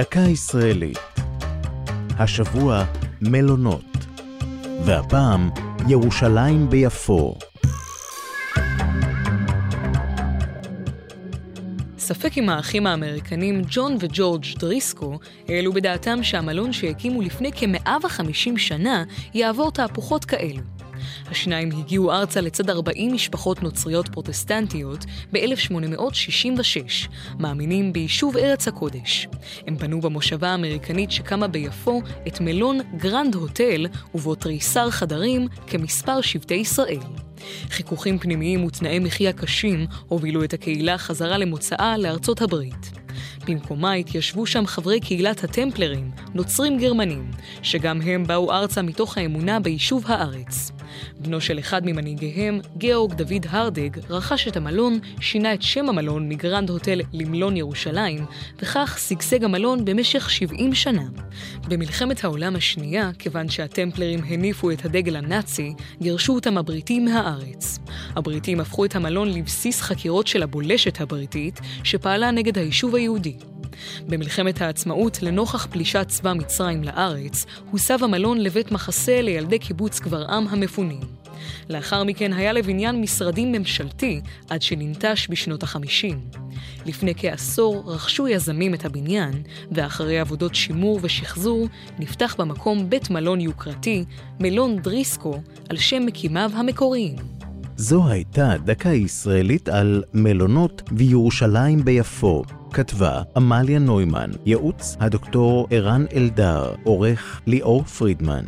דקה ישראלית. השבוע מלונות. והפעם ירושלים ביפו. ספק אם האחים האמריקנים ג'ון וג'ורג' דריסקו העלו בדעתם שהמלון שהקימו לפני כ-150 שנה יעבור תהפוכות כאלו. השניים הגיעו ארצה לצד 40 משפחות נוצריות פרוטסטנטיות ב-1866, מאמינים ביישוב ארץ הקודש. הם בנו במושבה האמריקנית שקמה ביפו את מלון גרנד הוטל, ובו תריסר חדרים כמספר שבטי ישראל. חיכוכים פנימיים ותנאי מחיה קשים הובילו את הקהילה חזרה למוצאה לארצות הברית. במקומה התיישבו שם חברי קהילת הטמפלרים, נוצרים גרמנים, שגם הם באו ארצה מתוך האמונה ביישוב הארץ. בנו של אחד ממנהיגיהם, גאורג דוד הרדג, רכש את המלון, שינה את שם המלון מגרנד הוטל למלון ירושלים, וכך שגשג המלון במשך 70 שנה. במלחמת העולם השנייה, כיוון שהטמפלרים הניפו את הדגל הנאצי, גירשו אותם הבריטים מהארץ. הבריטים הפכו את המלון לבסיס חקירות של הבולשת הבריטית, שפעלה נגד היישוב היהודי. במלחמת העצמאות, לנוכח פלישת צבא מצרים לארץ, הוסב המלון לבית מחסה לילדי קיבוץ גברעם המפונים. לאחר מכן היה לבניין משרדים ממשלתי עד שננטש בשנות החמישים. לפני כעשור רכשו יזמים את הבניין, ואחרי עבודות שימור ושחזור, נפתח במקום בית מלון יוקרתי, מלון דריסקו, על שם מקימיו המקוריים. זו הייתה דקה ישראלית על מלונות וירושלים ביפו. כתבה עמליה נוימן, ייעוץ הדוקטור ערן אלדר, עורך ליאור פרידמן.